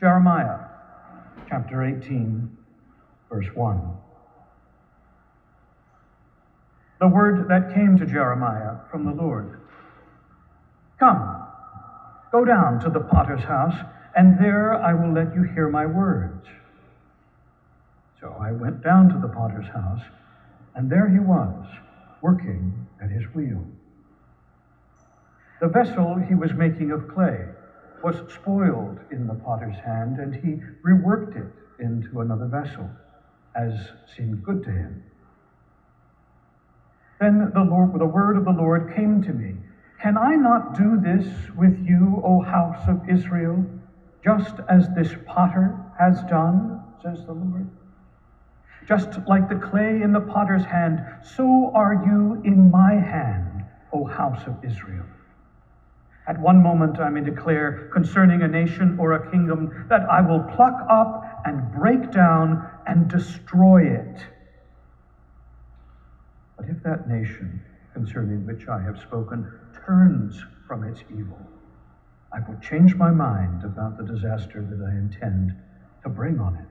Jeremiah chapter 18, verse 1. The word that came to Jeremiah from the Lord Come, go down to the potter's house, and there I will let you hear my words. So I went down to the potter's house, and there he was, working at his wheel. The vessel he was making of clay was spoiled in the potter's hand, and he reworked it into another vessel, as seemed good to him. Then the, Lord, the word of the Lord came to me Can I not do this with you, O house of Israel, just as this potter has done, says the Lord? Just like the clay in the potter's hand, so are you in my hand, O house of Israel. At one moment, I may declare concerning a nation or a kingdom that I will pluck up and break down and destroy it. But if that nation concerning which I have spoken turns from its evil, I will change my mind about the disaster that I intend to bring on it.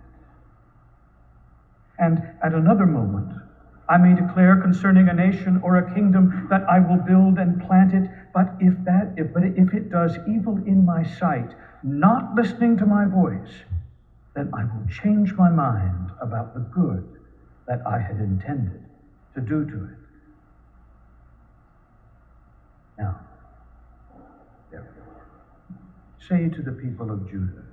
And at another moment, I may declare concerning a nation or a kingdom that I will build and plant it, but if that if, but if it does evil in my sight, not listening to my voice, then I will change my mind about the good that I had intended to do to it. Now, therefore, say to the people of Judah,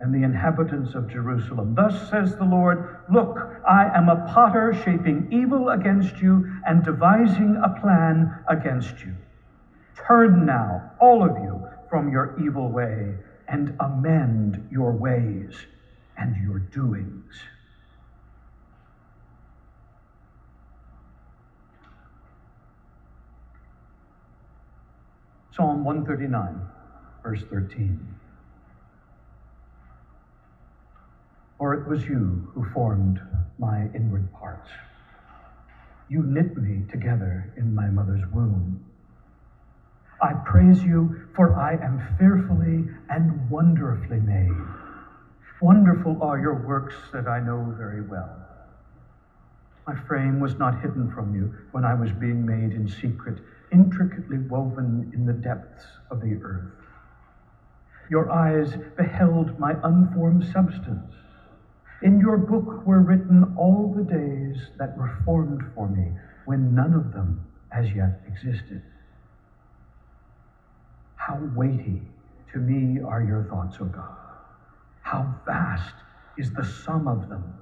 and the inhabitants of Jerusalem. Thus says the Lord Look, I am a potter shaping evil against you and devising a plan against you. Turn now, all of you, from your evil way and amend your ways and your doings. Psalm 139, verse 13. For it was you who formed my inward parts. You knit me together in my mother's womb. I praise you, for I am fearfully and wonderfully made. Wonderful are your works that I know very well. My frame was not hidden from you when I was being made in secret, intricately woven in the depths of the earth. Your eyes beheld my unformed substance. In your book were written all the days that were formed for me, when none of them as yet existed. How weighty to me are your thoughts, O God. How vast is the sum of them.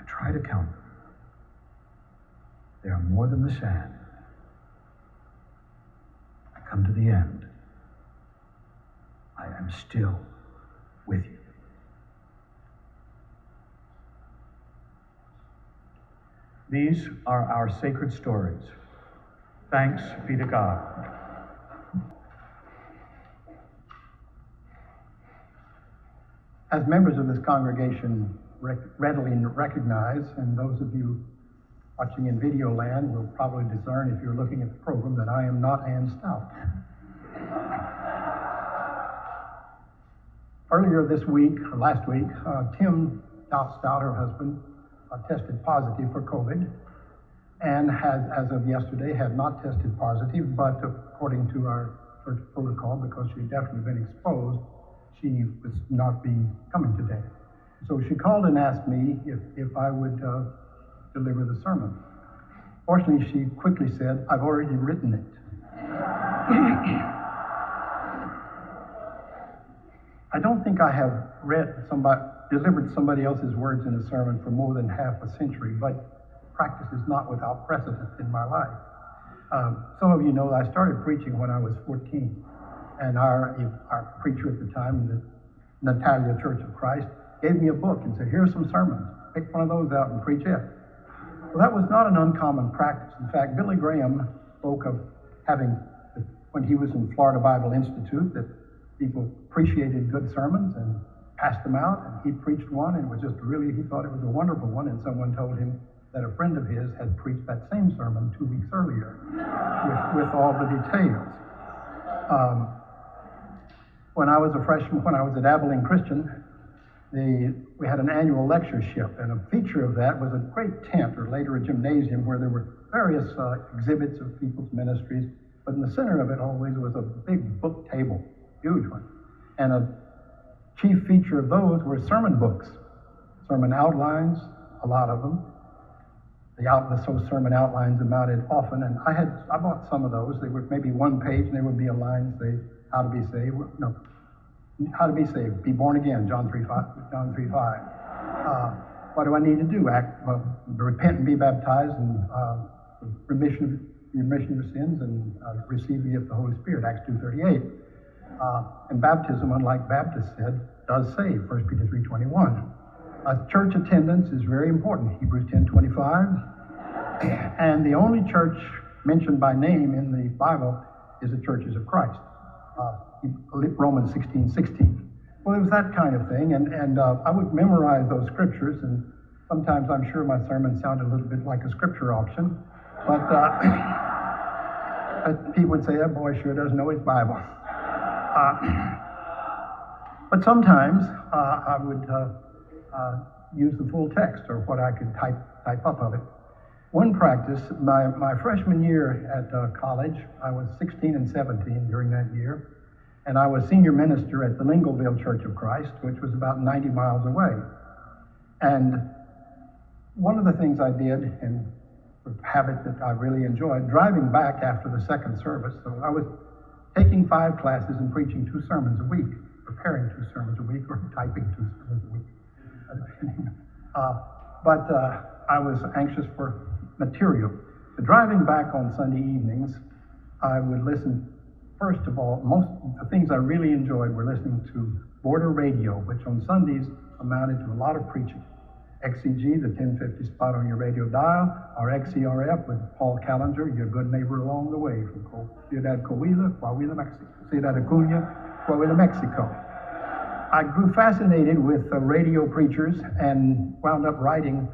I try to count them. They are more than the sand. I come to the end. I am still with you. These are our sacred stories. Thanks be to God. As members of this congregation rec- readily recognize, and those of you watching in video land will probably discern if you're looking at the program that I am not Ann Stout. Earlier this week, or last week, uh, Tim Stout, her husband, uh, tested positive for COVID and has, as of yesterday, had not tested positive, but according to our church protocol, because she'd definitely been exposed, she was not be coming today. So she called and asked me if, if I would uh, deliver the sermon. Fortunately, she quickly said, I've already written it. I don't think I have read somebody, delivered somebody else's words in a sermon for more than half a century, but practice is not without precedent in my life. Um, some of you know I started preaching when I was 14, and our, our preacher at the time, the Natalia Church of Christ, gave me a book and said, Here's some sermons. Pick one of those out and preach it. Well, that was not an uncommon practice. In fact, Billy Graham spoke of having, when he was in Florida Bible Institute, that people appreciated good sermons and passed them out, and he preached one, and was just really, he thought it was a wonderful one, and someone told him that a friend of his had preached that same sermon two weeks earlier with, with all the details. Um, when I was a freshman, when I was at Abilene Christian, the, we had an annual lectureship, and a feature of that was a great tent, or later a gymnasium, where there were various uh, exhibits of people's ministries. But in the center of it always was a big book table, huge one. And a chief feature of those were sermon books, sermon outlines, a lot of them. The, out, the so sermon outlines amounted often, and I had I bought some of those. They were maybe one page, and there would be a line say how to be saved. No, how to be saved, be born again, John 3 5. John 3, 5. Uh, what do I need to do? Act, well, repent and be baptized and uh, remission, remission of sins and uh, receive the gift of the Holy Spirit, Acts 2.38. Uh, and baptism, unlike Baptist said, does save, 1 Peter 3.21. Uh, church attendance is very important, Hebrews 10.25. And the only church mentioned by name in the Bible is the churches of Christ. Uh, Romans 16.16. 16. Well, it was that kind of thing, and, and uh, I would memorize those scriptures, and sometimes I'm sure my sermon sounded a little bit like a scripture auction, but uh, people would say, that boy sure does know his Bible. Uh, but sometimes uh, I would uh, uh, use the full text or what I could type, type up of it. One practice, my, my freshman year at college, I was 16 and 17 during that year and I was senior minister at the Lingleville Church of Christ, which was about 90 miles away. And one of the things I did, and a habit that I really enjoyed, driving back after the second service, so I was taking five classes and preaching two sermons a week, preparing two sermons a week, or typing two sermons a week. uh, but uh, I was anxious for material. The driving back on Sunday evenings, I would listen First of all, most the things I really enjoyed were listening to border radio, which on Sundays amounted to a lot of preaching. XEG, the 1050 spot on your radio dial, or XERF with Paul Kallinger, your good neighbor along the way from Ciudad Coahuila, Coahuila, Mexico, Ciudad Acuña, Coahuila, Mexico. I grew fascinated with uh, radio preachers and wound up writing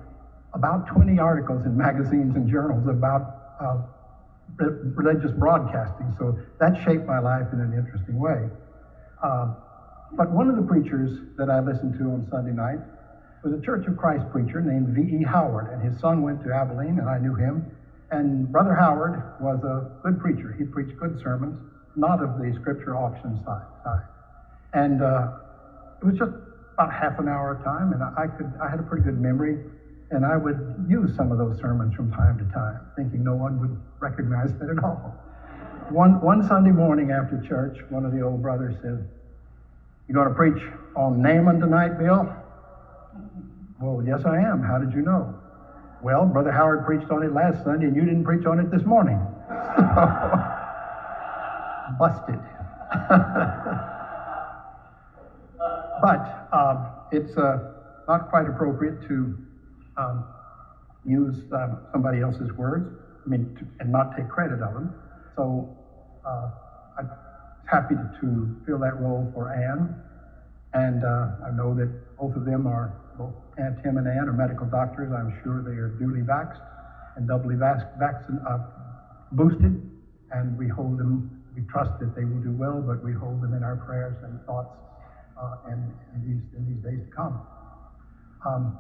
about 20 articles in magazines and journals about uh, religious broadcasting. So that shaped my life in an interesting way. Uh, but one of the preachers that I listened to on Sunday night was a Church of Christ preacher named V.E. Howard, and his son went to Abilene, and I knew him. And Brother Howard was a good preacher. He preached good sermons, not of the scripture auction side. And uh, it was just about half an hour of time, and I could I had a pretty good memory. And I would use some of those sermons from time to time, thinking no one would recognize it at all. One, one Sunday morning after church, one of the old brothers said, You going to preach on Naaman tonight, Bill? Well, yes, I am. How did you know? Well, Brother Howard preached on it last Sunday, and you didn't preach on it this morning. Busted. but um, it's uh, not quite appropriate to um, use um, somebody else's words, I mean, to, and not take credit of them. So uh, I'm happy to, to, fill that role for Ann, and uh, I know that both of them are, both Aunt Tim and Ann are medical doctors. I'm sure they are duly vaxxed and doubly vac- vaccine, uh, boosted, and we hold them, we trust that they will do well, but we hold them in our prayers and thoughts uh, in, in, these, in these days to come. Um,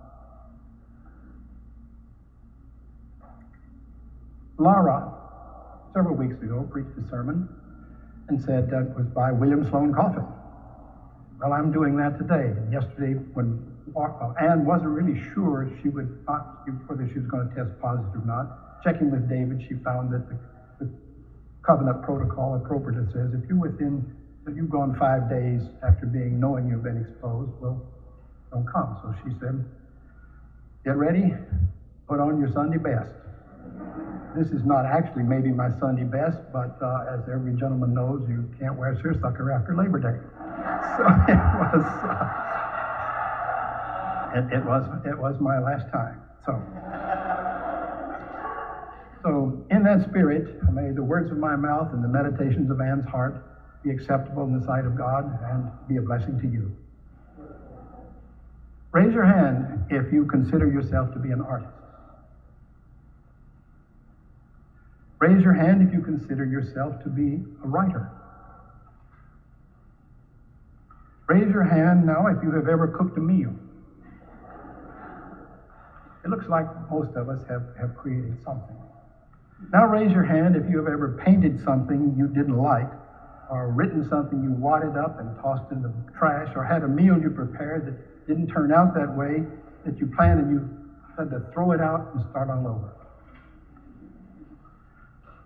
Laura, several weeks ago, preached a sermon and said that was by William Sloane Coffin. Well, I'm doing that today. Yesterday, when uh, Ann wasn't really sure she would not, whether she was going to test positive or not, checking with David, she found that the, the covenant protocol appropriate says if you're within, if you've gone five days after being knowing you've been exposed, well, don't come. So she said, get ready, put on your Sunday best this is not actually maybe my Sunday best, but uh, as every gentleman knows, you can't wear a seersucker after Labor Day. So it was, uh, it, it, was, it was my last time. So, so in that spirit, may the words of my mouth and the meditations of Ann's heart be acceptable in the sight of God and be a blessing to you. Raise your hand if you consider yourself to be an artist. Raise your hand if you consider yourself to be a writer. Raise your hand now if you have ever cooked a meal. It looks like most of us have, have created something. Now raise your hand if you have ever painted something you didn't like, or written something you wadded up and tossed in the trash, or had a meal you prepared that didn't turn out that way that you planned and you had to throw it out and start all over.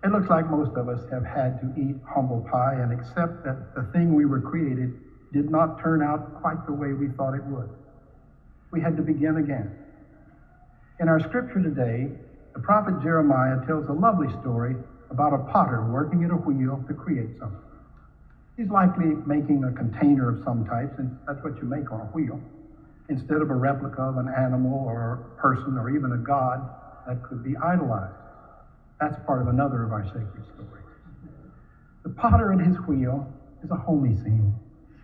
It looks like most of us have had to eat humble pie and accept that the thing we were created did not turn out quite the way we thought it would. We had to begin again. In our scripture today, the prophet Jeremiah tells a lovely story about a potter working at a wheel to create something. He's likely making a container of some type, since that's what you make on a wheel, instead of a replica of an animal or a person or even a god that could be idolized. That's part of another of our sacred stories. The potter at his wheel is a homey scene.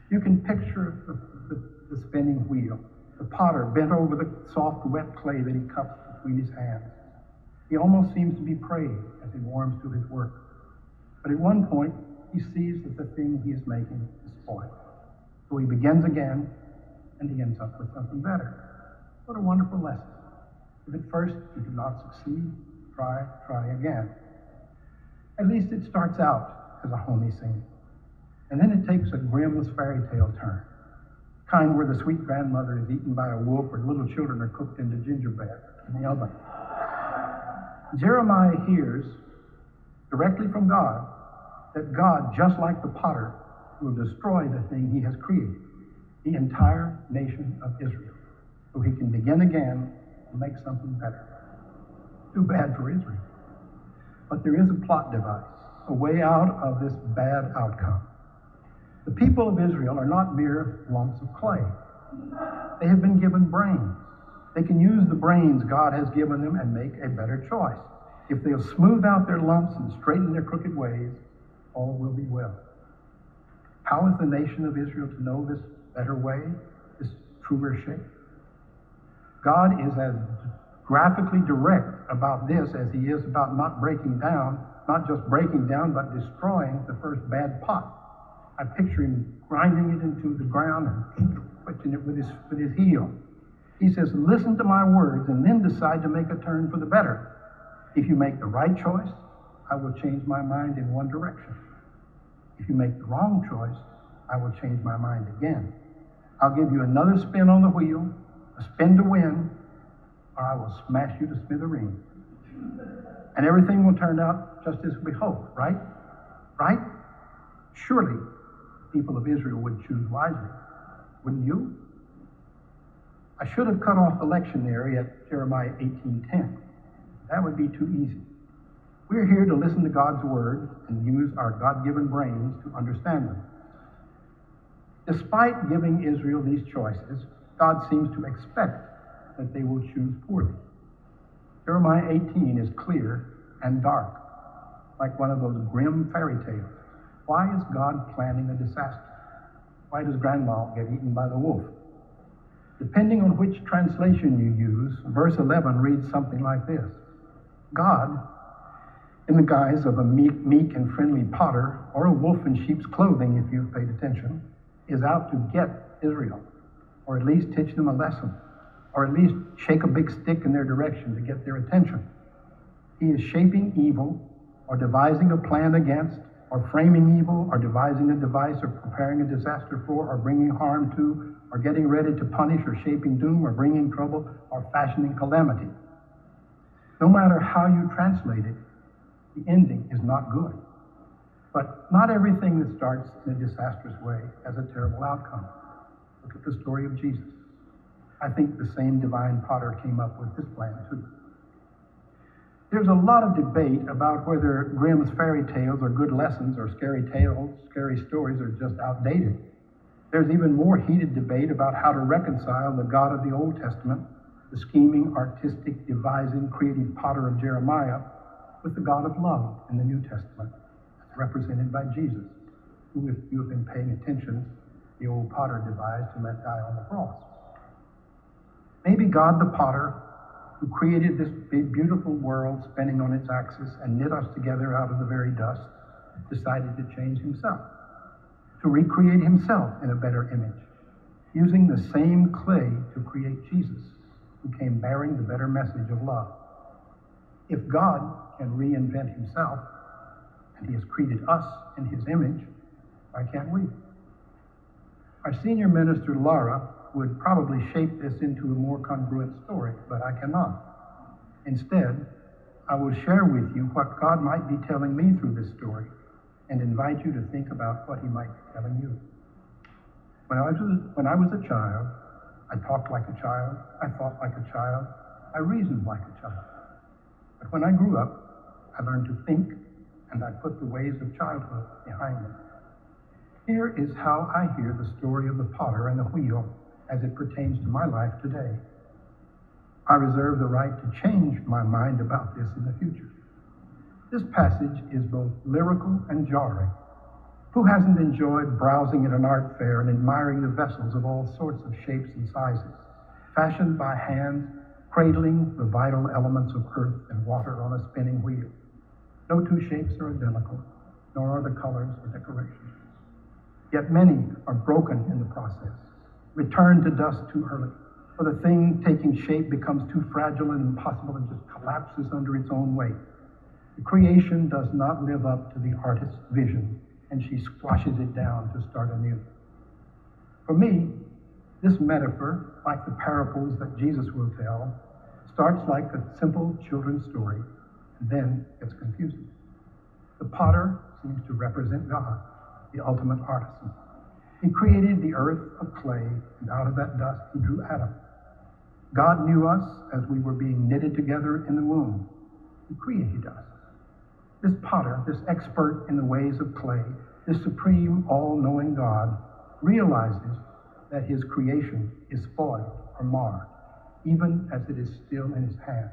You can picture the, the, the spinning wheel, the potter bent over the soft, wet clay that he cups between his hands. He almost seems to be praying as he warms to his work. But at one point, he sees that the thing he is making is spoiled. So he begins again, and he ends up with something better. What a wonderful lesson. If at first you do not succeed, try, try again. At least it starts out as a homey scene. And then it takes a Grimm's fairy tale turn, kind where the sweet grandmother is eaten by a wolf or little children are cooked into gingerbread in the oven. Jeremiah hears directly from God that God, just like the potter, will destroy the thing he has created, the entire nation of Israel, so he can begin again and make something better. Too bad for Israel. But there is a plot device, a way out of this bad outcome. The people of Israel are not mere lumps of clay. They have been given brains. They can use the brains God has given them and make a better choice. If they'll smooth out their lumps and straighten their crooked ways, all will be well. How is the nation of Israel to know this better way, this truer shape? God is as graphically direct about this as he is about not breaking down, not just breaking down, but destroying the first bad pot. I picture him grinding it into the ground and twitching it with his, with his heel. He says, Listen to my words and then decide to make a turn for the better. If you make the right choice, I will change my mind in one direction. If you make the wrong choice, I will change my mind again. I'll give you another spin on the wheel, a spin to win, or I will smash you to smithereens. And everything will turn out just as we hope, right? Right? Surely people of Israel would choose wisely. Wouldn't you? I should have cut off the lectionary at Jeremiah 18:10. That would be too easy. We're here to listen to God's word and use our God-given brains to understand them. Despite giving Israel these choices, God seems to expect that they will choose poorly. Jeremiah 18 is clear and dark, like one of those grim fairy tales. Why is God planning a disaster? Why does grandma get eaten by the wolf? Depending on which translation you use, verse 11 reads something like this God, in the guise of a meek, meek and friendly potter, or a wolf in sheep's clothing, if you've paid attention, is out to get Israel, or at least teach them a lesson, or at least shake a big stick in their direction to get their attention. He is shaping evil, or devising a plan against, or framing evil, or devising a device, or preparing a disaster for, or bringing harm to, or getting ready to punish, or shaping doom, or bringing trouble, or fashioning calamity. No matter how you translate it, the ending is not good. But not everything that starts in a disastrous way has a terrible outcome. Look at the story of Jesus. I think the same divine potter came up with this plan too. There's a lot of debate about whether Grimm's fairy tales are good lessons or scary tales, scary stories are just outdated. There's even more heated debate about how to reconcile the God of the Old Testament, the scheming, artistic, devising, creative potter of Jeremiah, with the God of love in the New Testament, represented by Jesus, who, if you have been paying attention, the old potter devised to let die on the cross. Maybe God the potter, who created this beautiful world spinning on its axis and knit us together out of the very dust, decided to change himself, to recreate himself in a better image, using the same clay to create Jesus, who came bearing the better message of love. If God can reinvent himself, and he has created us in his image, why can't we? Our senior minister, Laura, would probably shape this into a more congruent story, but I cannot. Instead, I will share with you what God might be telling me through this story and invite you to think about what he might be telling you. When I was a, when I was a child, I talked like a child, I thought like a child, I reasoned like a child. But when I grew up, I learned to think and I put the ways of childhood behind me. Here is how I hear the story of the potter and the wheel as it pertains to my life today. I reserve the right to change my mind about this in the future. This passage is both lyrical and jarring. Who hasn't enjoyed browsing at an art fair and admiring the vessels of all sorts of shapes and sizes, fashioned by hand, cradling the vital elements of earth and water on a spinning wheel? No two shapes are identical, nor are the colors or decorations. Yet many are broken in the process, returned to dust too early, For the thing taking shape becomes too fragile and impossible and just collapses under its own weight. The creation does not live up to the artist's vision, and she squashes it down to start anew. For me, this metaphor, like the parables that Jesus will tell, starts like a simple children's story and then gets confusing. The potter seems to represent God, the ultimate artisan. He created the earth of clay, and out of that dust he drew Adam. God knew us as we were being knitted together in the womb. He created us. This potter, this expert in the ways of clay, this supreme, all knowing God, realizes that his creation is spoiled or marred, even as it is still in his hands.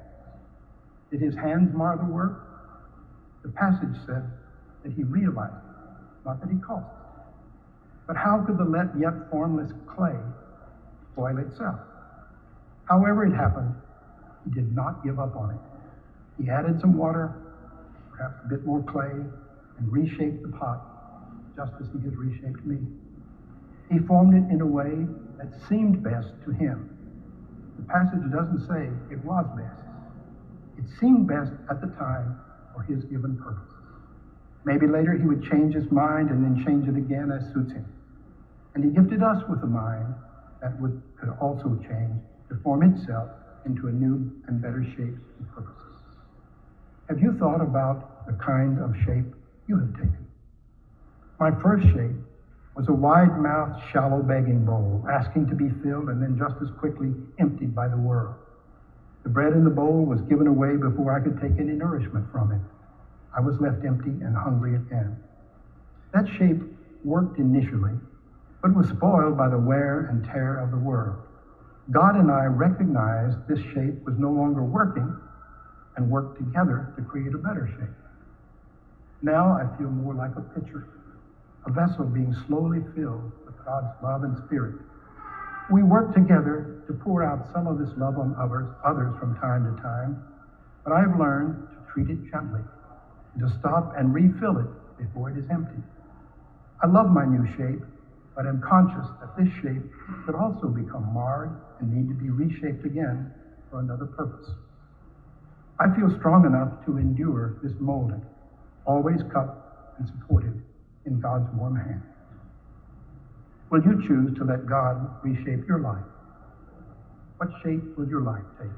Did his hands mar the work? The passage said that he realized not that he caused it. But how could the yet formless clay spoil itself? However it happened, he did not give up on it. He added some water, perhaps a bit more clay, and reshaped the pot, just as he has reshaped me. He formed it in a way that seemed best to him. The passage doesn't say it was best. It seemed best at the time for his given purposes. Maybe later he would change his mind and then change it again as suits him. And he gifted us with a mind that would, could also change to form itself into a new and better shapes and purposes. Have you thought about the kind of shape you have taken? My first shape was a wide-mouthed, shallow begging bowl, asking to be filled and then just as quickly emptied by the world. The bread in the bowl was given away before I could take any nourishment from it. I was left empty and hungry again. That shape worked initially, but was spoiled by the wear and tear of the world. God and I recognized this shape was no longer working and worked together to create a better shape. Now I feel more like a pitcher, a vessel being slowly filled with God's love and spirit. We work together to pour out some of this love on others, others from time to time, but I have learned to treat it gently, to stop and refill it before it is empty. I love my new shape, but am conscious that this shape could also become marred and need to be reshaped again for another purpose. I feel strong enough to endure this molding, always cupped and supported in God's warm hand. Will you choose to let God reshape your life? What shape will your life take?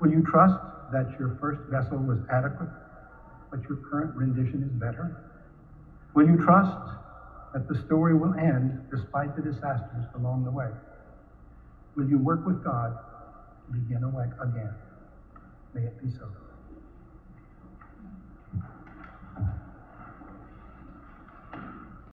Will you trust that your first vessel was adequate, but your current rendition is better? Will you trust that the story will end despite the disasters along the way? Will you work with God to begin again? May it be so.